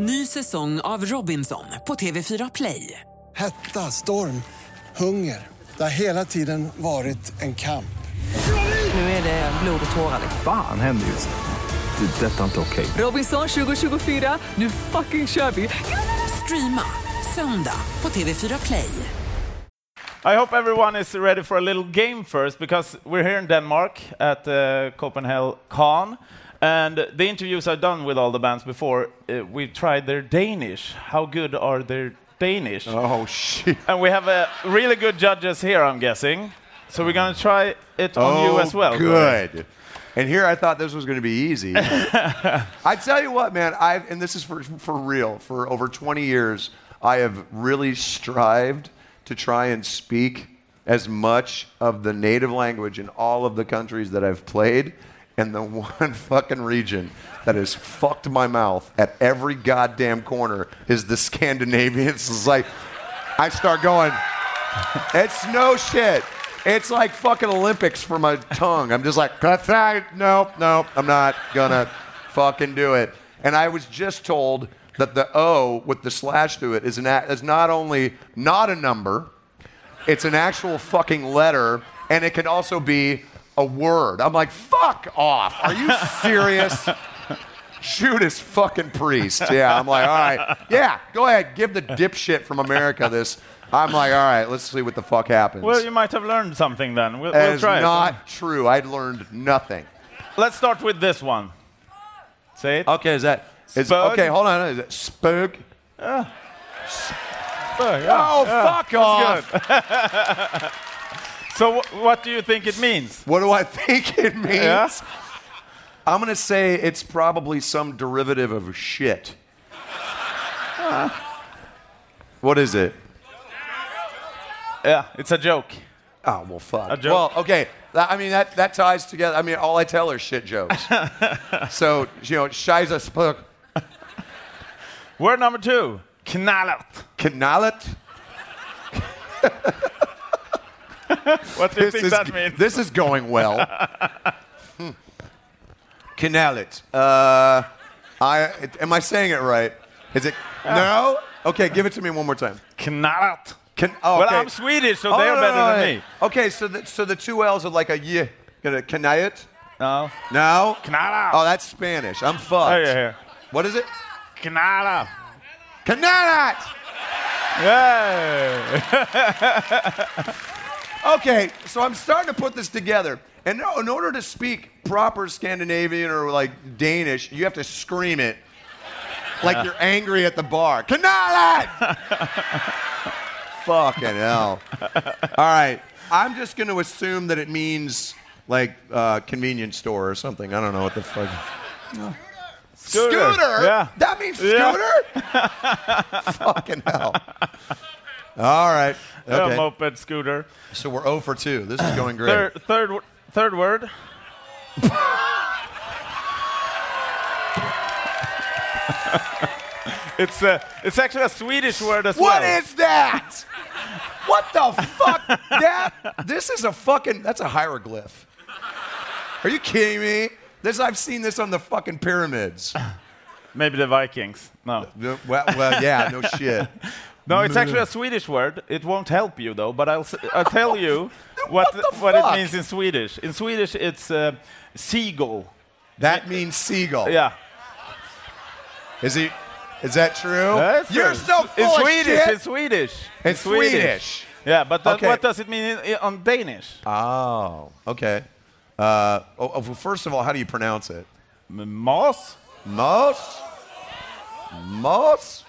Ny säsong av Robinson på TV4 Play. Hetta, storm, hunger. Det har hela tiden varit en kamp. Nu är det blod och tårar. Fan händer just nu. Det. är Detta är inte okej. Robinson 2024, nu fucking kör vi! Streama söndag på TV4 Play. I hope everyone is ready for a little game first because we're here in Denmark at uh, Copenhagen Con. And the interviews I've done with all the bands before, uh, we've tried their Danish. How good are their Danish? Oh shit. And we have uh, really good judges here, I'm guessing. So we're going to try it on you as well. Oh, Good. And here I thought this was going to be easy. I tell you what, man, I've and this is for for real. For over 20 years, I have really strived to try and speak as much of the native language in all of the countries that I've played. And the one fucking region that has fucked my mouth at every goddamn corner is the Scandinavians. It's like I start going, it's no shit. It's like fucking Olympics for my tongue. I'm just like, no, no, I'm not gonna fucking do it. And I was just told that the O with the slash through it is, an, is not only not a number, it's an actual fucking letter, and it can also be a word. I'm like, fuck off. Are you serious? Judas fucking priest. Yeah, I'm like, all right. Yeah, go ahead. Give the dipshit from America this. I'm like, all right, let's see what the fuck happens. Well, you might have learned something then. We'll, we'll try not it. true. I'd learned nothing. Let's start with this one. Say it. Okay, is that? Is, okay, hold on. Is it spook? Ah. Oh, Oh, fuck off. So wh- what do you think it means? What do I think it means? Yeah? I'm going to say it's probably some derivative of shit. what is it? Yeah, it's a joke. Oh, well, fuck. A joke? Well, okay. I mean, that, that ties together. I mean, all I tell are shit jokes. so, you know, Shiza Spook, Word number two. Knallat. Kanalit. What do you think is, that means? this is going well. Hmm. Kanalit. Uh, I, am I saying it right? Is it? No? Okay, give it to me one more time. Knallat. Can, oh, Well. I'm Swedish, so Oh, they're no, better no, than no. me. Okay, so the, so the two L's are like a y. Gonna Kanayat? No. No? Knallat. Oh, that's Spanish. I'm fucked. Oh, yeah, here. What is it? Knallat. Kanalat! Yay! Okay, so I'm starting to put this together. And in order to speak proper Scandinavian or like Danish, you have to scream it like you're angry at the bar. Kanalat! Fucking hell. All right, I'm just going to assume that it means like uh, convenience store or something. I don't know what the fuck. Scooter. Yeah. That means Yeah. scooter? Fucking hell. All right. Okay. moped, scooter. So we're 0 for 2. This is going great. Third, third, third word. it's uh, it's actually a Swedish word as What well. is that? What the fuck? that this is a fucking that's a hieroglyph. Are you kidding me? This I've seen this on the fucking pyramids. Maybe the Vikings. No, Well, well yeah, no shit. no, it's actually a Swedish word. It won't help you though, but I'll s- I'll tell you what What what it fuck? means in Swedish. In Swedish, it's uh, seagull. That means seagull. Yeah, Is he? Is that true? That's You're true. so in full of Swedish. shit. It's Swedish. In It's Swedish. Yeah, but that, Okay. what does it mean in, in, on Danish? Oh, okay. Uh, oh, oh, well, first of all, how do you pronounce it? M- Moss? Moss? Moss?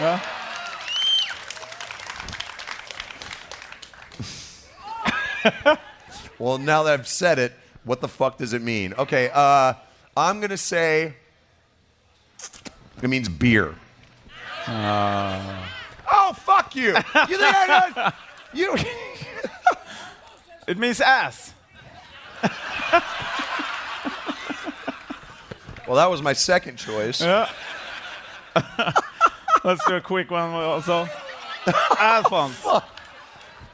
Yeah. Well, now that I've said it, what the fuck does it mean? Okay, uh, I'm gonna say it means beer. Oh, fuck you! You think I know? You. It means ass. well, that was my second choice. Yeah. Let's do a quick one also. Alphonse.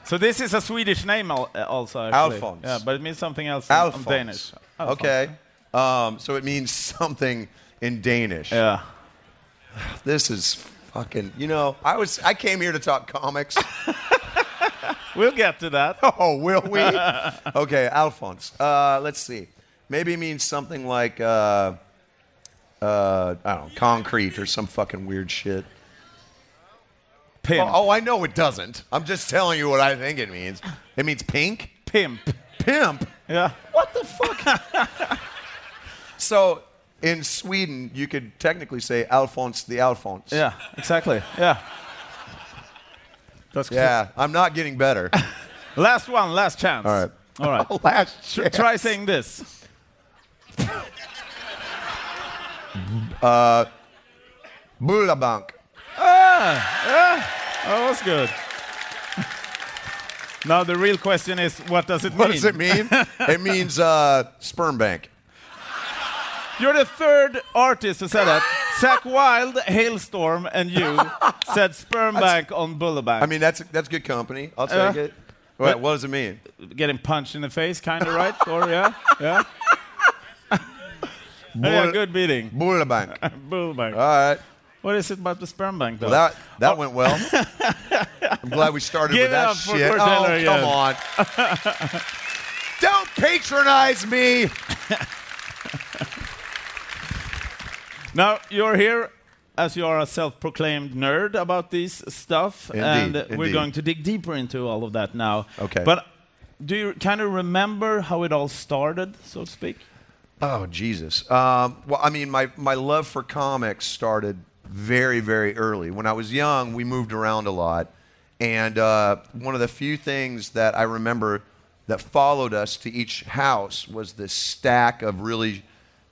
So this is a Swedish name al- uh, also. Actually. Alphonse. Yeah, but it means something else in- on Alphonse. Danish. Alphonse. Okay. Um, so it means something in Danish. Yeah. This is fucking. You know, I was I came here to talk comics. We'll get to that. Oh, will we? okay, Alphonse. Uh, let's see. Maybe it means something like uh, uh, I don't know, concrete or some fucking weird shit. Pimp. Oh, oh, I know it doesn't. I'm just telling you what I think it means. It means pink, Pimp. pimp. Yeah. What the fuck? so in Sweden, you could technically say Alphonse the Alphonse. Yeah, exactly. Yeah. That's Yeah, I'm not getting better. Last one, last chance. All right. All right. Last Tr- chance. Try saying this. Uh, bullabank. That was good. now the real question is, what does it What mean? What does it mean? it means uh, sperm bank. You're the third artist to say that. Zakk Wylde, Halestorm, and you said sperm bank on Bullabank. I mean, that's that's good company. I'll take Yeah. it. What, what does it mean? getting punched in the face, kind of right? or yeah, yeah. yeah, good beating. Bullabank. Bullabank. All right. What is it about the sperm bank, though? Well, that that went well. I'm glad we started Give with it that shit. Oh, again. come on. Don't patronize me. Now you're here as you are a self-proclaimed nerd about this stuff, Indeed, and uh, we're going to dig deeper into all of that now. Okay. But do you kind of remember how it all started, so to speak? Oh Jesus. Um, well, I mean, my my love for comics started very very early. When I was young, we moved around a lot, and uh, one of the few things that I remember that followed us to each house was this stack of really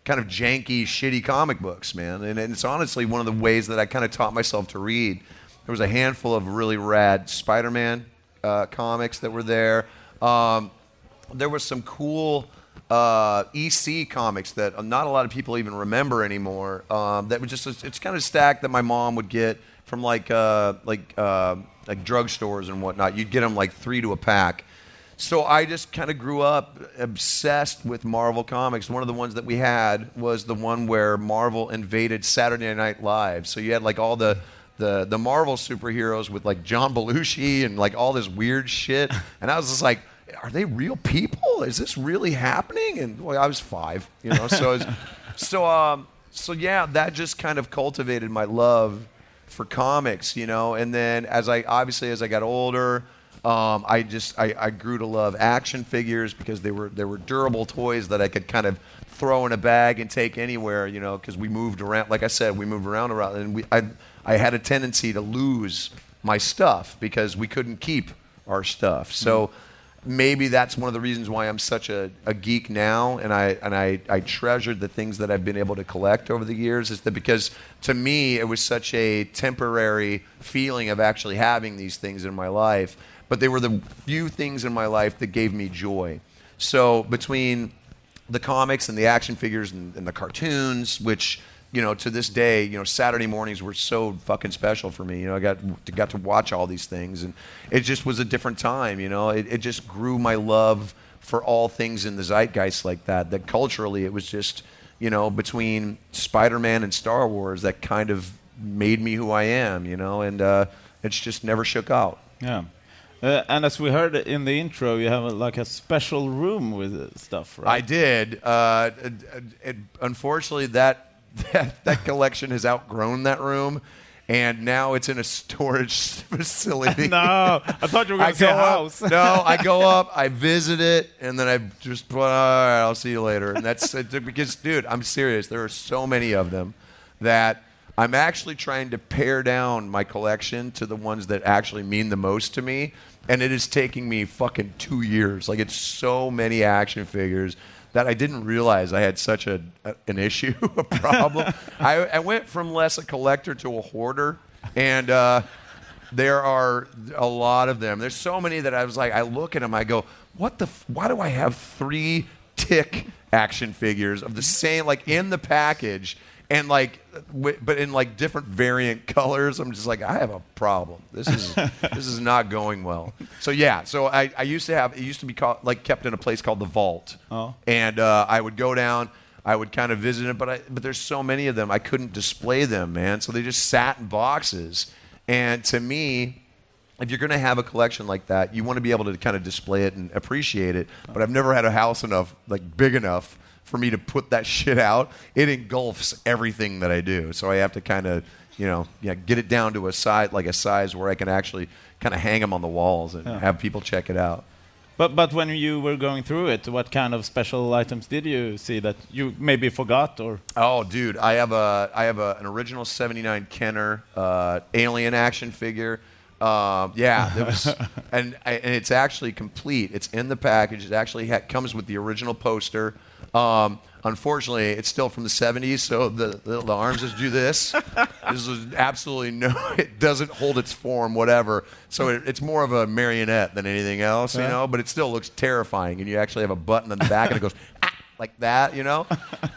kind of janky, shitty comic books, man. And, it's honestly one of the ways that I kind of taught myself to read. There was a handful of really rad Spider-Man uh, comics that were there. Um, there was some cool uh, EC comics that not a lot of people even remember anymore. Um, that was just it's kind of stacked that my mom would get from like uh, like uh, like drugstores and whatnot. You'd get them like three to a pack. So I just kind of grew up obsessed with Marvel comics. One of the ones that we had was the one where Marvel invaded Saturday Night Live. So you had like all the the the Marvel superheroes with like John Belushi and like all this weird shit. And I was just like, are they real people? Is this really happening? And well, I was five, you know. So it's, so um so yeah, that just kind of cultivated my love for comics, you know. And then as I obviously as I got older, um, I just I, I grew to love action figures because they were they were durable toys that I could kind of throw in a bag and take anywhere, you know. Because we moved around, like I said, we moved around around, and we I I had a tendency to lose my stuff because we couldn't keep our stuff. So. Maybe that's one of the reasons why I'm such a, a geek now, and I and I, I treasured the things that I've been able to collect over the years. Is that because to me it was such a temporary feeling of actually having these things in my life, but they were the few things in my life that gave me joy. So between the comics and the action figures and, and the cartoons, which you know to this day, you know Saturday mornings were so fucking special for me. You know, I got got to watch all these things, and it just was a different time. You know, it, it just grew my love for all things in the zeitgeist like that. That culturally, it was just you know between Spider-Man and Star Wars that kind of made me who I am. You know, and uh, it's just never shook out. Yeah. Uh, and as we heard in the intro, you have a, like a special room with uh, stuff, right? I did. Uh, it, it, unfortunately, that, that that collection has outgrown that room, and now it's in a storage facility. no, I thought you were going to say go house. up. no, I go up, I visit it, and then I just put. All right, I'll see you later. And that's it, uh, because, dude, I'm serious. There are so many of them that I'm actually trying to pare down my collection to the ones that actually mean the most to me. And it is taking me fucking two years. Like it's so many action figures that I didn't realize I had such a, a an issue, a problem. I, I went from less a collector to a hoarder, and. Uh, there are a lot of them. There's so many that I was like, I look at them, I go, what the? F- why do I have three tick action figures of the same, like in the package, and like, w- but in like different variant colors? I'm just like, I have a problem. This is this is not going well. So yeah, so I, I used to have it used to be called like kept in a place called the Vault, Oh. and uh, I would go down. I would kind of visit it, but I, but there's so many of them I couldn't display them, man. So they just sat in boxes. And to me, if you're going to have a collection like that, you want to be able to kind of display it and appreciate it. But I've never had a house enough, like big enough, for me to put that shit out. It engulfs everything that I do, so I have to kind of, you know, yeah, get it down to a size, like a size where I can actually kind of hang them on the walls and have people check it out. But but when you were going through it, what kind of special items did you see that you maybe forgot or? Oh, dude, I have a I have a, an original '79 Kenner uh, alien action figure. Um, yeah, it was, and, and it's actually complete. It's in the package. It actually ha- comes with the original poster. Um, unfortunately, it's still from the '70s, so the, the, the arms just do this. this is absolutely no. It doesn't hold its form, whatever. So it, it's more of a marionette than anything else, you know. But it still looks terrifying, and you actually have a button on the back, and it goes. "Ah," Like that, you know,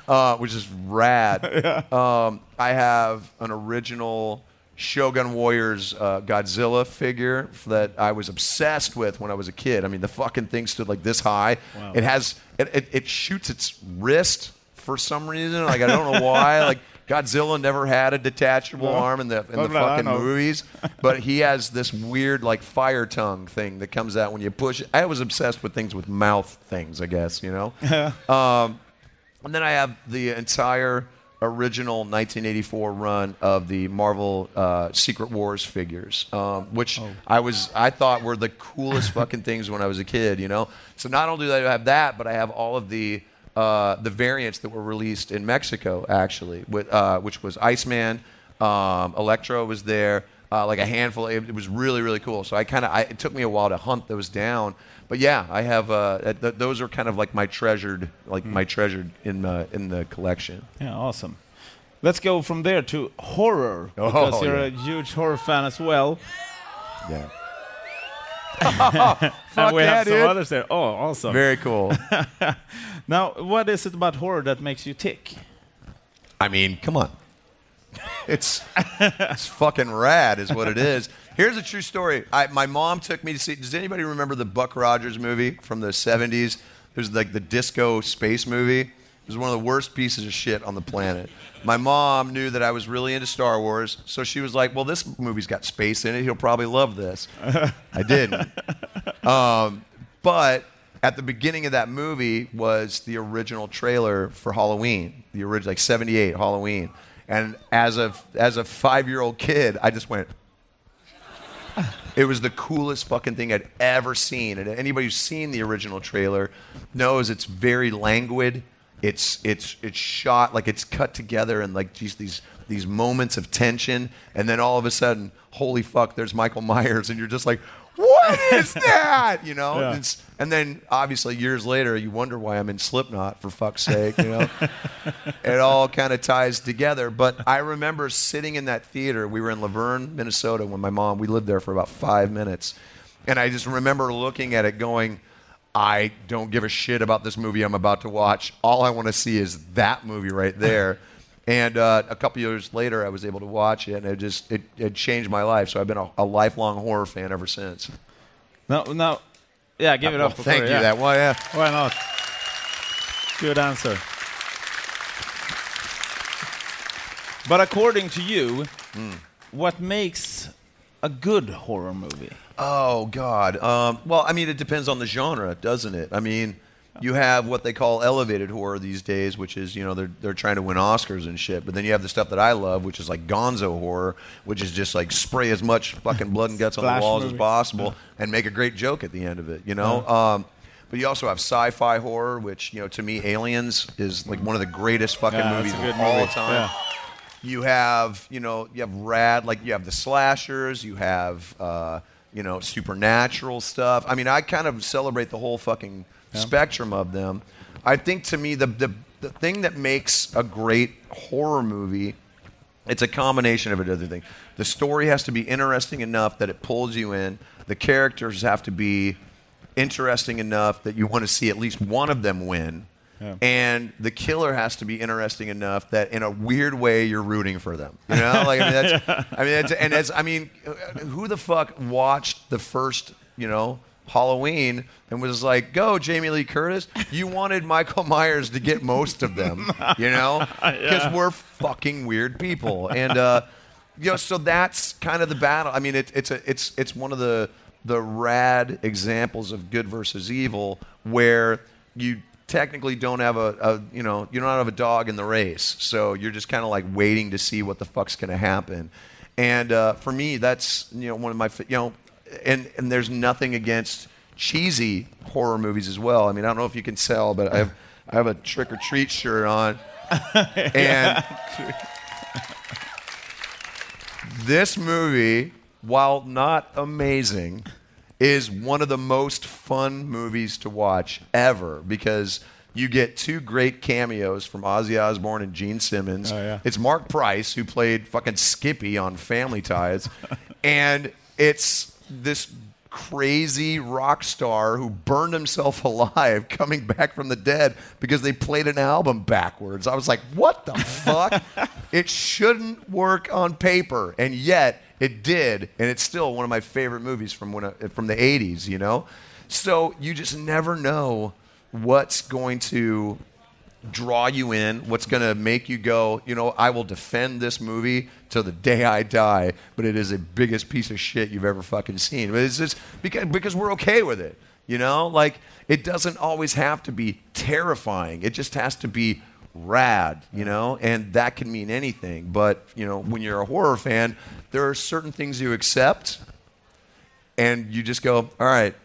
uh, which is rad. Um, I have an original Shogun Warriors uh, Godzilla figure that I was obsessed with when I was a kid. I mean, the fucking thing stood like this high. It has it, it, it shoots its wrist for some reason. Like I don't know why. Like Godzilla never had a detachable arm in the in the Well, fucking movies, but he has this weird like fire tongue thing that comes out when you push. it. I was obsessed with things with mouth things. I guess you know. um, and then I have the entire original 1984 run of the Marvel uh, Secret Wars figures, um, which I was I thought were the coolest fucking things when I was a kid. You know, so not only do I have that, but I have all of the uh, the variants that were released in Mexico actually, with, uh, which was Iceman, um, Electro was there. Uh, like a handful, it, it was really, really cool. So I kind of, it took me a while to hunt those down, but yeah, I have. Uh, th- those are kind of like my treasured, like my treasured in uh, in the collection. Yeah, awesome. Let's go from there to horror Oh, because you're yeah. a huge horror fan as well. Yeah, and we yeah, have some dude. others there. Oh, awesome. very cool. now, what is it about horror that makes you tick? I mean, come on, it's it's fucking rad, is what it is. Here's a true story. I, my mom took me to see. Does anybody remember the Buck Rogers movie from the '70s? There's like the disco space movie. It was one of the worst pieces of shit on the planet. My mom knew that I was really into Star Wars, so she was like, "Well, this movie's got space in it. He'll probably love this." I didn't. Um, but at the beginning of that movie was the original trailer for Halloween, the original like '78 Halloween. And as a as a five year old kid, I just went. It was the coolest fucking thing I'd ever seen. And anybody who's seen the original trailer knows it's very languid. It's it's it's shot like it's cut together and like these these these moments of tension, and then all of a sudden, holy fuck, there's Michael Myers, and you're just like, what is that? You know? Yeah. It's- and then obviously years later, you wonder why I'm in Slipknot for fuck's sake. You know? it all kind of ties together. But I remember sitting in that theater. We were in Luverne, Minnesota, when my mom. We lived there for about five minutes, and I just remember looking at it, going, "I don't give a shit about this movie I'm about to watch. All I want to see is that movie right there." And uh, a couple years later, I was able to watch it, and it just it, it changed my life. So I've been a, a lifelong horror fan ever since. No, no. Yeah, give it Well, up. for thank Corey, you. yeah. That well, yeah. Why not? Good answer. But according to you, Hmm. what makes a good horror movie? Oh God. Um, well, I mean, it depends on the genre, doesn't it? I mean, you have what they call elevated horror these days, which is you know they're they're trying to win Oscars and shit. But then you have the stuff that I love, which is like Gonzo horror, which is just like spray as much fucking blood and guts on the walls as possible and make a great joke at the end of it. You know. Um, but you also have sci-fi horror, which you know to me, Aliens is like one of the greatest fucking Yeah, movies of all movie. time. Yeah. You have, you know, you have rad, like you have the slashers, you have, uh, you know, supernatural stuff. I mean, I kind of celebrate the whole fucking spectrum of them. I think to me, the, the, the thing that makes a great horror movie, it's a combination of a other things. The story has to be interesting enough that it pulls you in. The characters have to be interesting enough that you want to see at least one of them win. And the killer has to be interesting enough that, in a weird way, you're rooting for them. You know, like I mean, that's, I mean, that's, and as I mean, who the fuck watched the first, you know, Halloween and was like, "Go, Jamie Lee Curtis." You wanted Michael Myers to get most of them, you know, because we're fucking weird people, and uh, you know, so that's kind of the battle. I mean, it, it's a, it's it's one of the the rad examples of good versus evil where you technically don't have a, a you know you don't have a dog in the race, so you're just kind of like waiting to see what the fuck's going to happen. And uh, for me, that's you know one of my you know, and and there's nothing against cheesy horror movies as well. I mean, I don't know if you can tell, but I have I have a trick or treat shirt on, and this movie, while not amazing, is one of the most fun movies to watch ever because you get two great cameos from Ozzy Osbourne and Gene Simmons. Oh, yeah. It's Mark Price who played fucking Skippy on Family Ties, and it's this crazy rock star who burned himself alive coming back from the dead because they played an album backwards. I was like, what the fuck? it shouldn't work on paper, and yet it did, and it's still one of my favorite movies from when I, from the '80s. You know, so you just never know what's going to draw you in, what's going to make you go, you know, I will defend this movie till the day I die, but it is the biggest piece of shit you've ever fucking seen. But it's just because, because we're okay with it, you know? Like, it doesn't always have to be terrifying, it just has to be rad, you know? And that can mean anything. But, you know, when you're a horror fan, there are certain things you accept, and you just go, all right,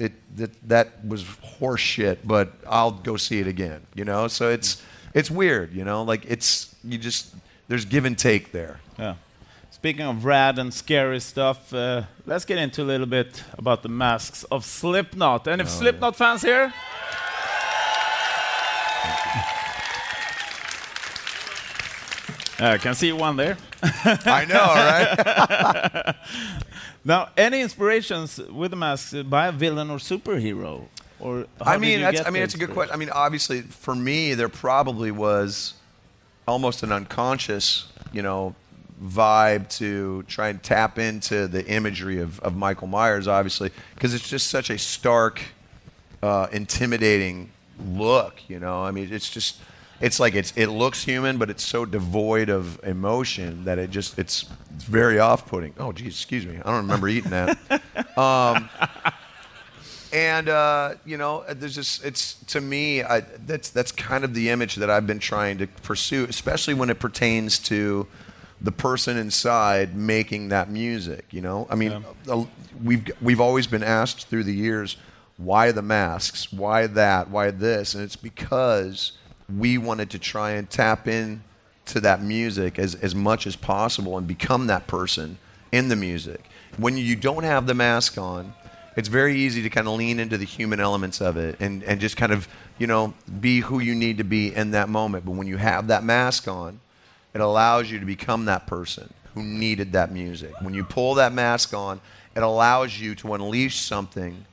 it, that that was horseshit, but I'll go see it again. You know, so it's it's weird. You know, like it's you just there's give and take there. Yeah. Speaking of rad and scary stuff, uh, let's get into a little bit about the masks of Slipknot. Any Slipknot fans here? Uh, I can see one there. I know, right? Now, any inspirations with the masks by a villain or superhero? Or I mean, that's, I mean, it's a good question. I mean, obviously, for me, there probably was almost an unconscious, you know, vibe to try and tap into the imagery of, of Michael Myers, obviously, because it's just such a stark, uh, intimidating look. You know, I mean, it's just, it's like it's it looks human, but it's so devoid of emotion that it just it's, it's very off-putting. Oh, geez, excuse me, I don't remember eating that. Um, and uh, you know, there's just it's to me I, that's that's kind of the image that I've been trying to pursue, especially when it pertains to the person inside making that music. You know, I mean, uh, we've we've always been asked through the years, why the masks, why that, why this, and it's because we wanted to try and tap in to that music as, as much as possible and become that person in the music. When you don't have the mask on, it's very easy to kind of lean into the human elements of it and, and just kind of, you know, be who you need to be in that moment. But when you have that mask on, it allows you to become that person who needed that music. When you pull that mask on, it allows you to unleash something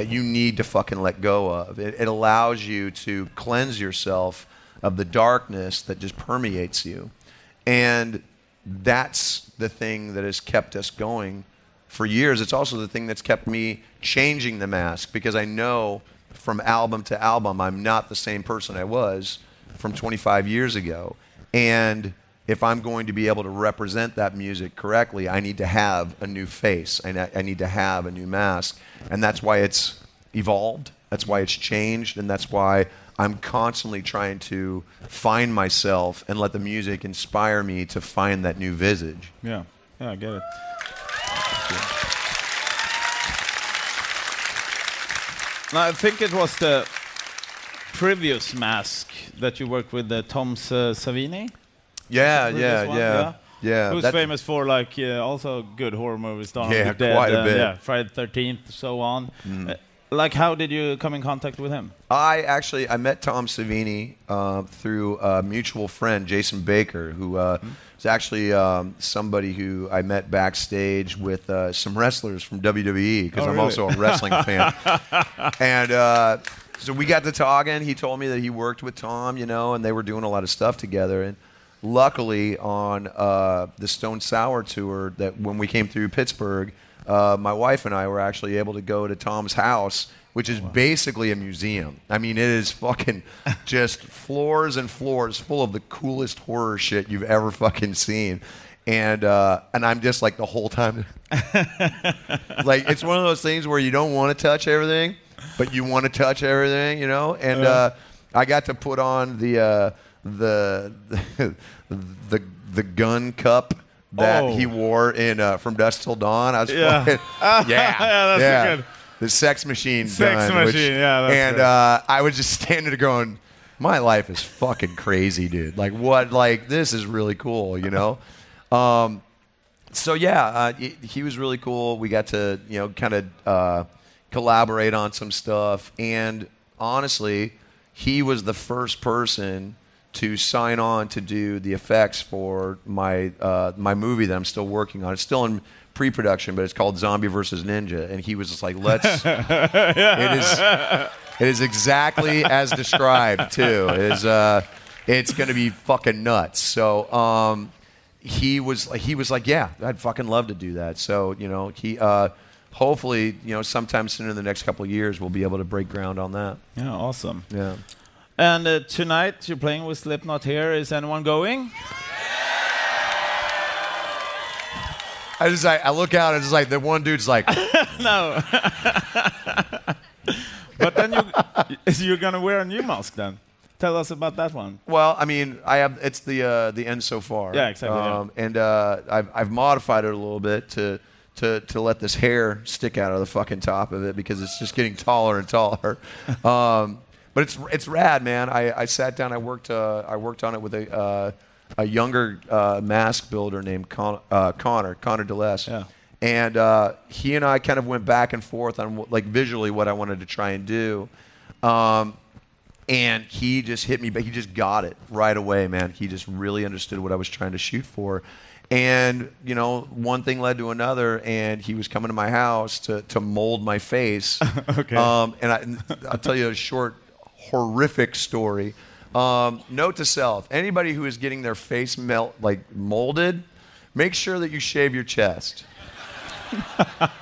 that you need to fucking let go of. It, it allows you to cleanse yourself of the darkness that just permeates you. And that's the thing that has kept us going for years. It's also the thing that's kept me changing the mask because I know from album to album I'm not the same person I was from 25 years ago. And if I'm going to be able to represent that music correctly, I need to have a new face. I, I need to have a new mask. And that's why it's evolved. That's why it's changed. And that's why I'm constantly trying to find myself and let the music inspire me to find that new visage. Yeah, yeah, I get it. Now, I think it was the previous mask that you worked with, uh, Tom uh, Savini. Yeah, yeah, one, yeah, yeah. Who's famous for like uh, also good horror movies, Dawn Yeah, of the Dead, quite a bit. Mm. yeah, Friday the Thirteenth, so on. Uh, like, how did you come in contact with him? I actually I met Tom Savini uh, through a mutual friend, Jason Baker, who uh, is actually um, somebody who I met backstage with uh, some wrestlers from WWE because Oh, I'm really? also a wrestling fan. and uh, so we got to talking. He told me that he worked with Tom, you know, and they were doing a lot of stuff together. And luckily on uh, the Stone Sour tour, that when we came through Pittsburgh, uh, my wife and I were actually able to go to Tom's house, which is basically a museum. I mean, it is fucking just floors and floors full of the coolest horror shit you've ever fucking seen. And uh, and I'm just like the whole time, like it's one of those things where you don't want to touch everything, but you want to touch everything, you know. And uh, I got to put on the uh, the the the gun cup that Oh. he wore in uh, From Dusk Till Dawn. I was Yeah. fucking, yeah, Yeah, that's good. The sex machine. Sex gun, which- machine, yeah, that's and uh, I was just standing there going, "My life is fucking crazy, dude. Like what? Like this is really cool, you know." Um, so yeah, uh, he, he was really cool. We got to you know kind of uh, collaborate on some stuff, and honestly, he was the first person to sign on to do the effects for my uh, my movie that I'm still working on. It's still in pre-production, but it's called Zombie versus Ninja, and he was just like, "Let's." It is. It is exactly as described too. It is. Uh, it's going to be fucking nuts. So. Um, he was he was like, yeah, I'd fucking love to do that. So you know, he uh, hopefully you know sometime soon in the next couple of years we'll be able to break ground on that. Yeah, awesome. Yeah. And uh, tonight you're playing with Slipknot here. Is anyone going? I just like I look out and it's like the one dude's like, no. but then you you're gonna wear a new mask then. Tell us about that one. well, I mean, I have it's the uh, the end so far. Yeah, exactly, yeah. Um, And uh, I've I've modified it a little bit to. To, to let this hair stick out of the fucking top of it because it's just getting taller and taller, um, but it's it's rad, man. I, I sat down, I worked uh, I worked on it with a uh, a younger uh, mask builder named Con- uh, Connor Connor Deless, Yeah. and uh, he and I kind of went back and forth on like visually what I wanted to try and do. Um, and he just hit me, but he just got it right away, man. He just really understood what I was trying to shoot for. And, you know, one thing led to another, and he was coming to my house to, to mold my face. Okay. Um, and, I, and I'll tell you a short, horrific story. Um, note to self anybody who is getting their face melt, like molded, make sure that you shave your chest.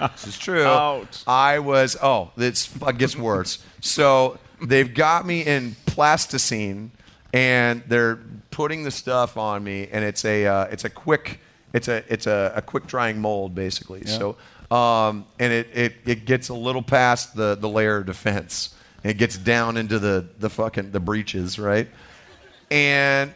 this is true. Ouch. I was, oh, it's, it gets worse. So they've got me in plasticine and they're putting the stuff on me and it's a, uh, it's a quick, it's a, it's a, a quick drying mold basically. So, um, and it, it, it gets a little past the, the layer of defense it gets down into the, the fucking, the breaches, right? And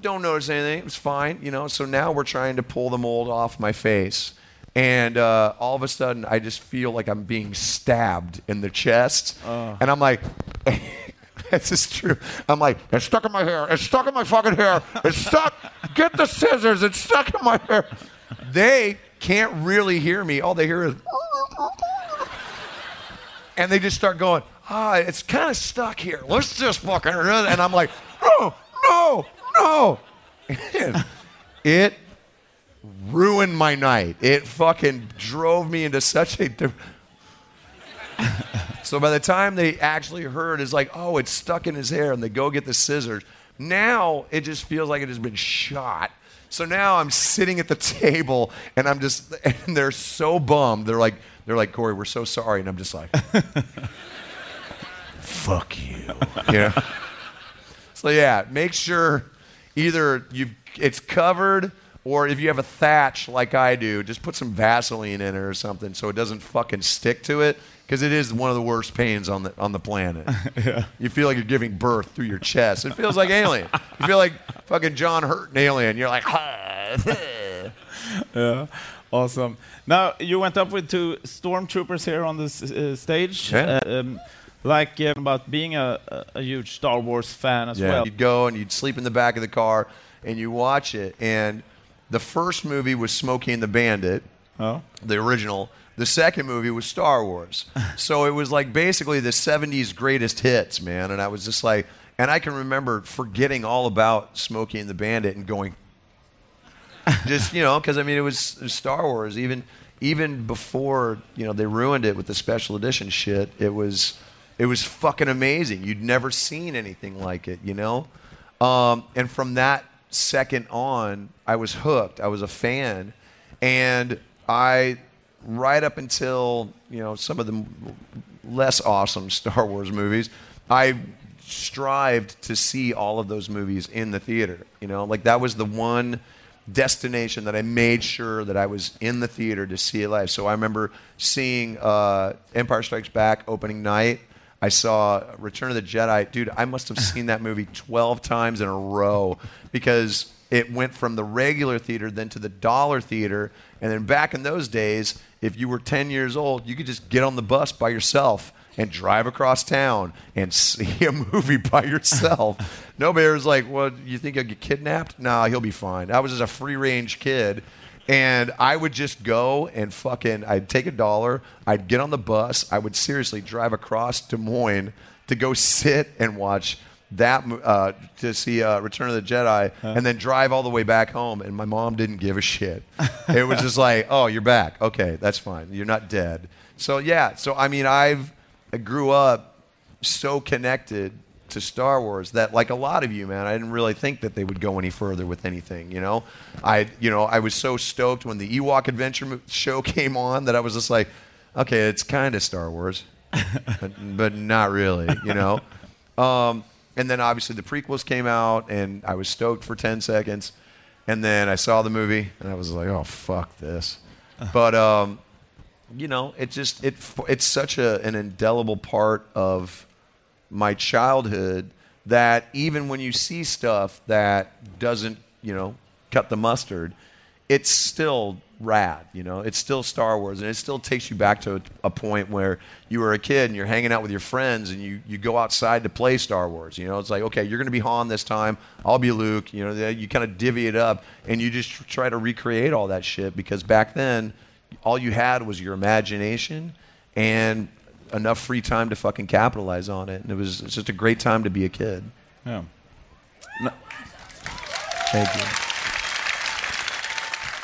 don't notice anything. It was fine, you know. So now we're trying to pull the mold off my face, and uh, all of a sudden I just feel like I'm being stabbed in the chest, and I'm like. This is true. I'm like, it's stuck in my hair. It's stuck in my fucking hair. It's stuck. Get the scissors. It's stuck in my hair. They can't really hear me. All they hear is, and they just start going, ah, it's kind of stuck here. Let's just fucking, and I'm like, no, no, no. And it ruined my night. It fucking drove me into such a. so by the time they actually heard, it's like, oh, it's stuck in his hair, and they go get the scissors. Now it just feels like it has been shot. So now I'm sitting at the table, and I'm just, and they're so bummed. They're like, they're like, Corey, we're so sorry, and I'm just like, fuck you. You know? So yeah, make sure either you it's covered or if you have a thatch like I do, just put some Vaseline in it or something so it doesn't fucking stick to it because it is one of the worst pains on the on the planet. yeah. You feel like you're giving birth through your chest. It feels like Alien. You feel like fucking John Hurt in Alien. You're like, Yeah, awesome. Now you went up with two stormtroopers here on this uh, stage. Yeah. Uh, um, like uh, about being a, a, a huge Star Wars fan as well. You'd go and you'd sleep in the back of the car and you watch it. And the first movie was Smokey and the Bandit. Oh. the original. The second movie was Star Wars. so it was like basically the 70s greatest hits, man. And I was just like, and I can remember forgetting all about Smokey and the Bandit and going, just, you know, because I mean, it was, it was Star Wars. Even, even before, you know, they ruined it with the special edition shit, it was, it was fucking amazing. You'd never seen anything like it, you know? Um, and from that second on, I was hooked. I was a fan, and I right up until you know some of the less awesome Star Wars movies, I strived to see all of those movies in the theater. You know, like that was the one destination that I made sure that I was in the theater to see it live. So I remember seeing uh, Empire Strikes Back opening night. I saw Return of the Jedi. Dude, I must have seen that movie 12 times in a row because it went from the regular theater then to the dollar theater. And then back in those days, if you were 10 years old, you could just get on the bus by yourself and drive across town and see a movie by yourself. Nobody was like, "Well, you think I'll get kidnapped?" Nah, he'll be fine. I was just a free range kid, and I would just go and fucking. I'd take a dollar. I'd get on the bus. I would seriously drive across Des Moines to go sit and watch that uh, to see uh, Return of the Jedi, and then drive all the way back home. And my mom didn't give a shit. it was just like, "Oh, you're back. Okay, that's fine. You're not dead." So yeah. So I mean, I've I grew up so connected to Star Wars that, like a lot of you, man, I didn't really think that they would go any further with anything. You know, I, you know, I was so stoked when the Ewok Adventure show came on that I was just like, okay, it's kind of Star Wars, but, but not really. You know. Um, and then obviously the prequels came out, and I was stoked for ten seconds, and then I saw the movie, and I was like, oh fuck this. But um, you know, it just it it's such a, an indelible part of my childhood that even when you see stuff that doesn't, you know, cut the mustard, it's still rad, you know. It's still Star Wars and it still takes you back to a, a point where you were a kid and you're hanging out with your friends and you, you go outside to play Star Wars, you know. It's like, okay, you're going to be Han this time, I'll be Luke, you know, you kind of divvy it up and you just try to recreate all that shit because back then all you had was your imagination and enough free time to fucking capitalize on it. And it was just a great time to be a kid. Yeah. Thank you.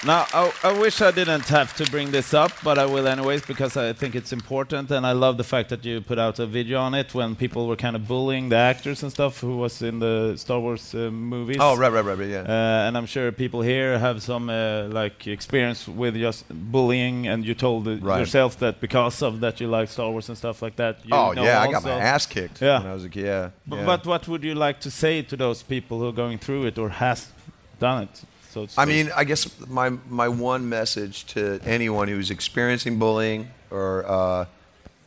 Now, I, I wish I didn't have to bring this up, but I will anyways because I think it's important, and I love the fact that you put out a video on it when people were kind of bullying the actors and stuff who was in the Star Wars uh, movies. Oh, right, right, right, right, yeah. Uh, and I'm sure people here have some uh, like experience with just bullying, and you told Right. yourself that because of that you like Star Wars and stuff like that. You oh yeah, I got my ass kicked Yeah. when I was a kid. Yeah. Yeah. But what would you like to say to those people who are going through it or has done it? So I mean, I guess my my one message to anyone who's experiencing bullying or uh,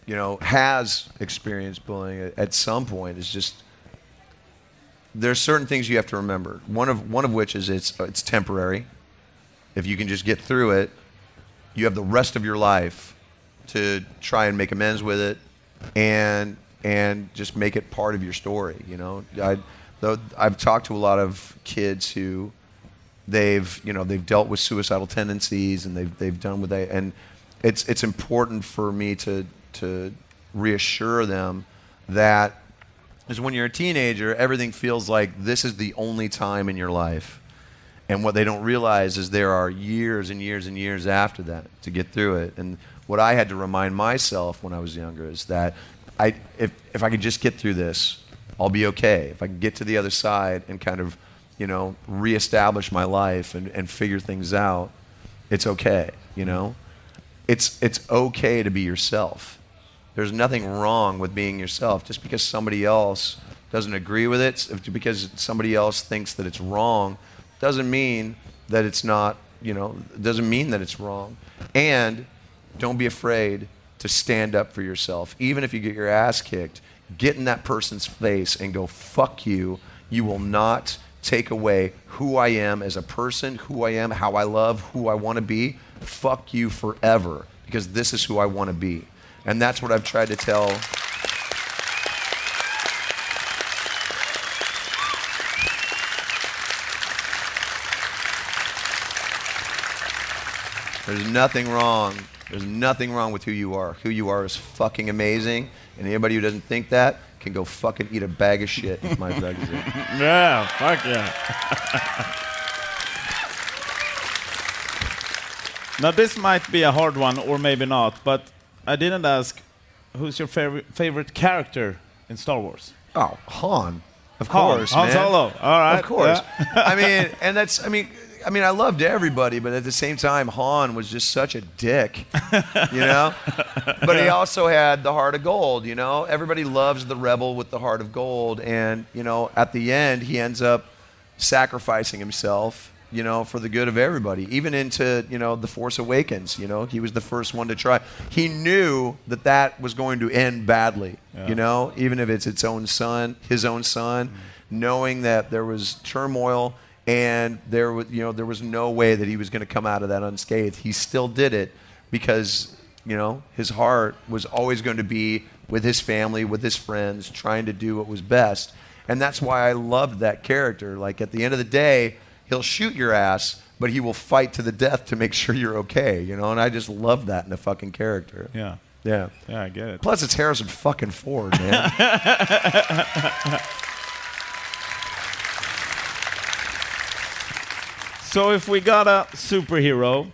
you know has experienced bullying at, at some point is just there's certain things you have to remember. One of one of which is it's it's temporary. If you can just get through it, you have the rest of your life to try and make amends with it and and just make it part of your story. You know, I, though I've talked to a lot of kids who they've you know they've dealt with suicidal tendencies and they've they've done with that and it's it's important for me to to reassure them that is when you're a teenager everything feels like this is the only time in your life and what they don't realize is there are years and years and years after that to get through it. And what I had to remind myself when I was younger is that I, if, if I could just get through this, I'll be okay. If I can get to the other side and kind of, you know, reestablish my life and, and figure things out, it's okay, you mm-hmm. know? It's, it's okay to be yourself. There's nothing wrong with being yourself. Just because somebody else doesn't agree with it, because somebody else thinks that it's wrong, doesn't mean that it's not, you know, doesn't mean that it's wrong. And don't be afraid to stand up for yourself. Even if you get your ass kicked, get in that person's face and go, fuck you. You will not take away who I am as a person, who I am, how I love, who I want to be. Fuck you forever because this is who I want to be. And that's what I've tried to tell There's nothing wrong. There's nothing wrong with who you are. Who you are is fucking amazing. And anybody who doesn't think that can go fucking eat a bag of shit with my magazine. yeah, fuck yeah. now this might be a hard one, or maybe not, but I didn't ask who's your favorite favorite character in Star Wars. Oh, Han. Of Han- course, Han man. Solo. All right. Of course. yeah. I mean, and that's I mean, I mean, I loved everybody, but at the same time, Han was just such a dick, you know. but he also had the heart of gold, you know. Everybody loves the rebel with the heart of gold, and you know, at the end, he ends up sacrificing himself, you know, for the good of everybody. Even into you know, the Force Awakens, you know, he was the first one to try. He knew that that was going to end badly, you know, even if it's its own son, his own son, mm. knowing that there was turmoil and there was you know there was no way that he was going to come out of that unscathed. He still did it because you know his heart was always going to be with his family, with his friends, trying to do what was best. And that's why I loved that character. Like at the end of the day, he'll shoot your ass, but he will fight to the death to make sure you're okay, you know? And I just love that in a fucking character. Yeah. Yeah. Yeah, I get it. Plus it's Harrison fucking Ford, man. So if we got a superhero,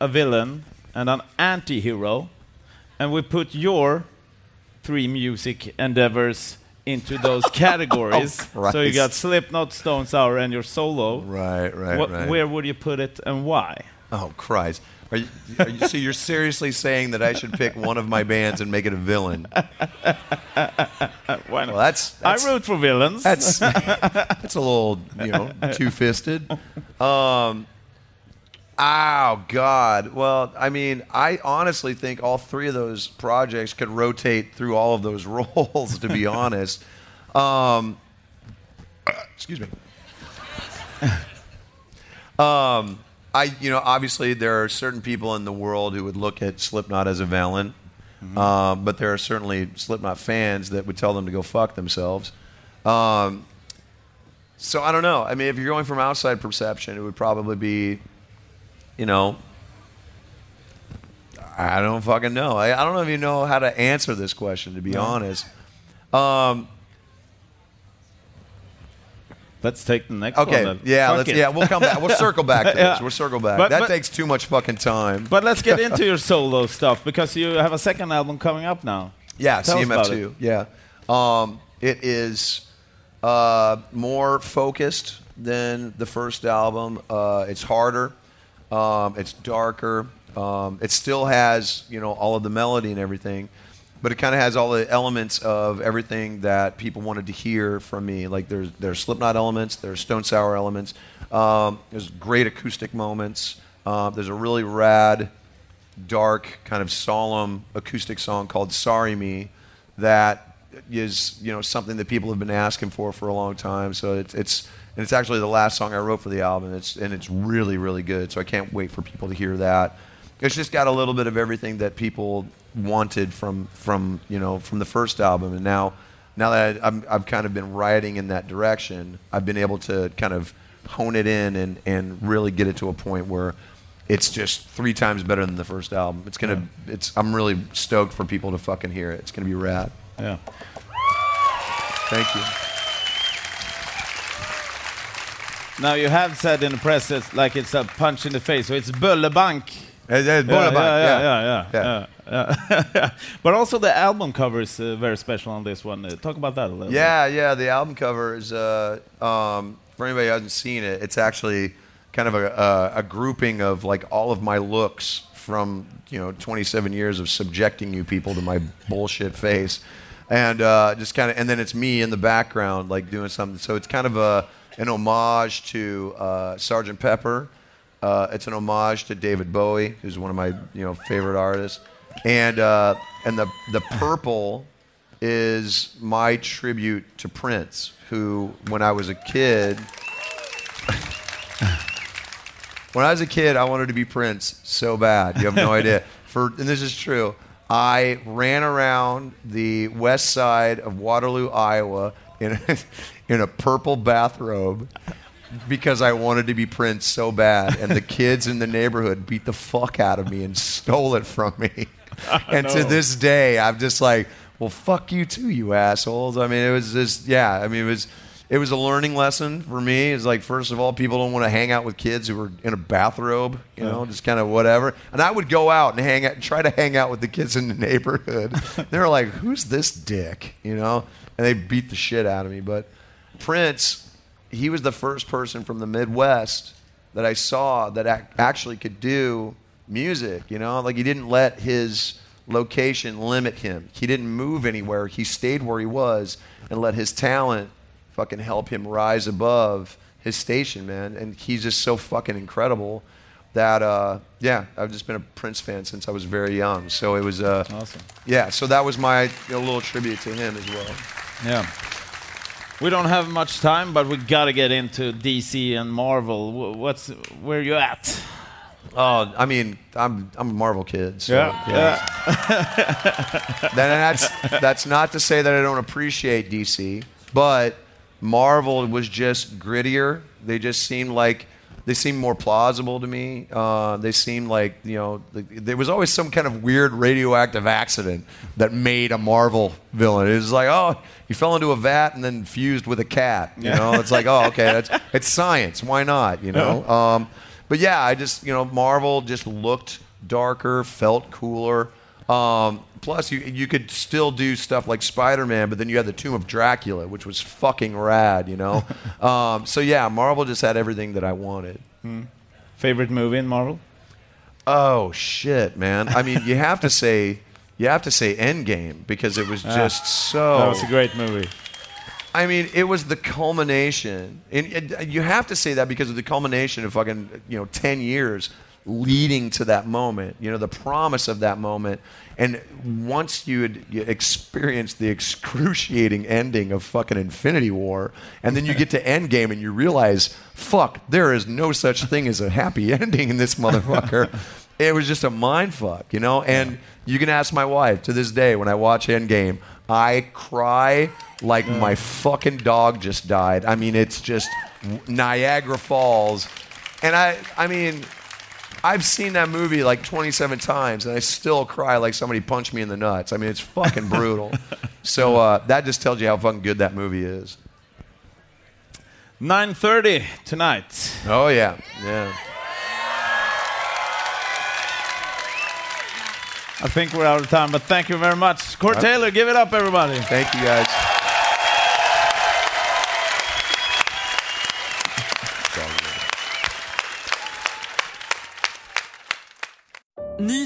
a villain, and an anti-hero, and we put your three music endeavors into those oh, categories, Oh, so you got. Slipknot, Stone Sour, and your solo. right, right, what- right. Where would you put it and why? Oh Christ! Are you, are you, so you're seriously saying that I should pick one of my bands and make it a villain? Why not? Well, that's, that's I wrote for villains. that's that's a little you know two-fisted. Um, oh God! Well, I mean, I honestly think all three of those projects could rotate through all of those roles. To be honest, um, excuse me. Um, I, you know, obviously there are certain people in the world who would look at Slipknot as a villain, um, but there are certainly Slipknot fans that would tell them to go fuck themselves. Um, so I don't know. I mean, if you're going from outside perception, it would probably be, you know, I don't fucking know. I, I don't even know how to answer this question, to be honest. Um, Let's take the next okay, one. then. yeah, Fuck let's, it. yeah, we'll come back. We'll circle back to this. Yeah. We'll circle back. But- that but- takes too much fucking time. But let's get into your solo stuff because you have a second album coming up now. Yeah, Tell CMF2. Yeah. Um, it is uh, more focused than the first album. Uh, it's harder. Um, it's darker. Um, it still has, you know, all of the melody and everything, but it kind of has all the elements of everything that people wanted to hear from me. Like there's there's Slipknot elements, there's Stone Sour elements. Um, there's great acoustic moments. Uh, there's a really rad dark, kind of solemn acoustic song called "Sorry Me" that is you know something that people have been asking for for a long time. So it's it's and it's actually the last song I wrote for the album. It's and it's really really good. So I can't wait for people to hear that. It's just got a little bit of everything that people wanted from from you know from the first album, and now now that I, I'm, I've kind of been riding in that direction, I've been able to kind of hone it in and and really get it to a point where it's just three times better than the first album. It's gonna. It's. I'm really stoked for people to fucking hear it. It's gonna be rad. Yeah. Thank you. Now you have said in the press it's like it's a punch in the face, so it's Böllebank. It's, Yeah, Bullabank, yeah, yeah, yeah, Yeah. yeah, yeah. but also the album cover is uh, very special on this one. Uh, talk about that a little. Yeah, yeah. The album cover is. Uh, um, for anybody who hasn't seen it, it's actually kind of a, a, a grouping of like all of my looks from you know 27 years of subjecting you people to my bullshit face, and uh, just kind of, and then it's me in the background like doing something. So it's kind of a an homage to uh, Sergeant Pepper. Uh, it's an homage to David Bowie, who's one of my you know favorite artists, and uh, and the the purple is my tribute to Prince, who when I was a kid. when I was a kid, I wanted to be Prince so bad. You have no idea. For and this is true. I ran around the west side of Waterloo, Iowa, in a, in a purple bathrobe because I wanted to be Prince so bad, and the kids in the neighborhood beat the fuck out of me and stole it from me. and to this day, I'm just like, well, fuck you too, you assholes. I mean, it was just, yeah. I mean, it was, it was a learning lesson for me. It's like, first of all, people don't want to hang out with kids who are in a bathrobe, you know, just kind of whatever. And I would go out and hang out, try to hang out with the kids in the neighborhood. they were like, who's this dick, you know? And they beat the shit out of me, but Prince, he was the first person from the Midwest that I saw that ac- actually could do music. You know, like he didn't let his location limit him. He didn't move anywhere. He stayed where he was and let his talent fucking help him rise above his station, man. And he's just so fucking incredible that uh, yeah, I've just been a Prince fan since I was very young. So it was uh, Awesome. yeah. So that was my you know, little tribute to him as well. Yeah. We don't have much time, but we gotta get into DC and Marvel. What's where you at? Oh, I mean, I'm I'm a Marvel kid. So, yeah. Then that's that's not to say that I don't appreciate DC, but Marvel was just grittier. They just seemed like they seemed more plausible to me. Uh, they seemed like you know like, there was always some kind of weird radioactive accident that made a Marvel villain. It was like oh he fell into a vat and then fused with a cat. You know it's like oh okay that's it's science. Why not? You know. Um, but yeah, I just you know Marvel just looked darker, felt cooler. Um, plus, you you could still do stuff like Spider-Man, but then you had the Tomb of Dracula, which was fucking rad, you know. um, so yeah, Marvel just had everything that I wanted. Favorite movie in Marvel? Oh shit, man! I mean, you have to say you have to say Endgame because it was just so. That was a great movie. I mean, it was the culmination, and and you have to say that because of the culmination of fucking you know ten years leading to that moment. You know, the promise of that moment, and once you had experienced the excruciating ending of fucking Infinity War, and then you get to Endgame and you realize, fuck, there is no such thing as a happy ending in this motherfucker. it was just a mind fuck, you know. And you can ask my wife to this day when I watch Endgame, I cry like my fucking dog just died. I mean, it's just Niagara Falls, and I, I mean, I've seen that movie like 27 times, and I still cry like somebody punched me in the nuts. I mean, it's fucking brutal. so uh, that just tells you how fucking good that movie is. 9:30 tonight. Oh yeah, yeah. I think we're out of time, but thank you very much. Corey Taylor, give it up, everybody. Thank you guys.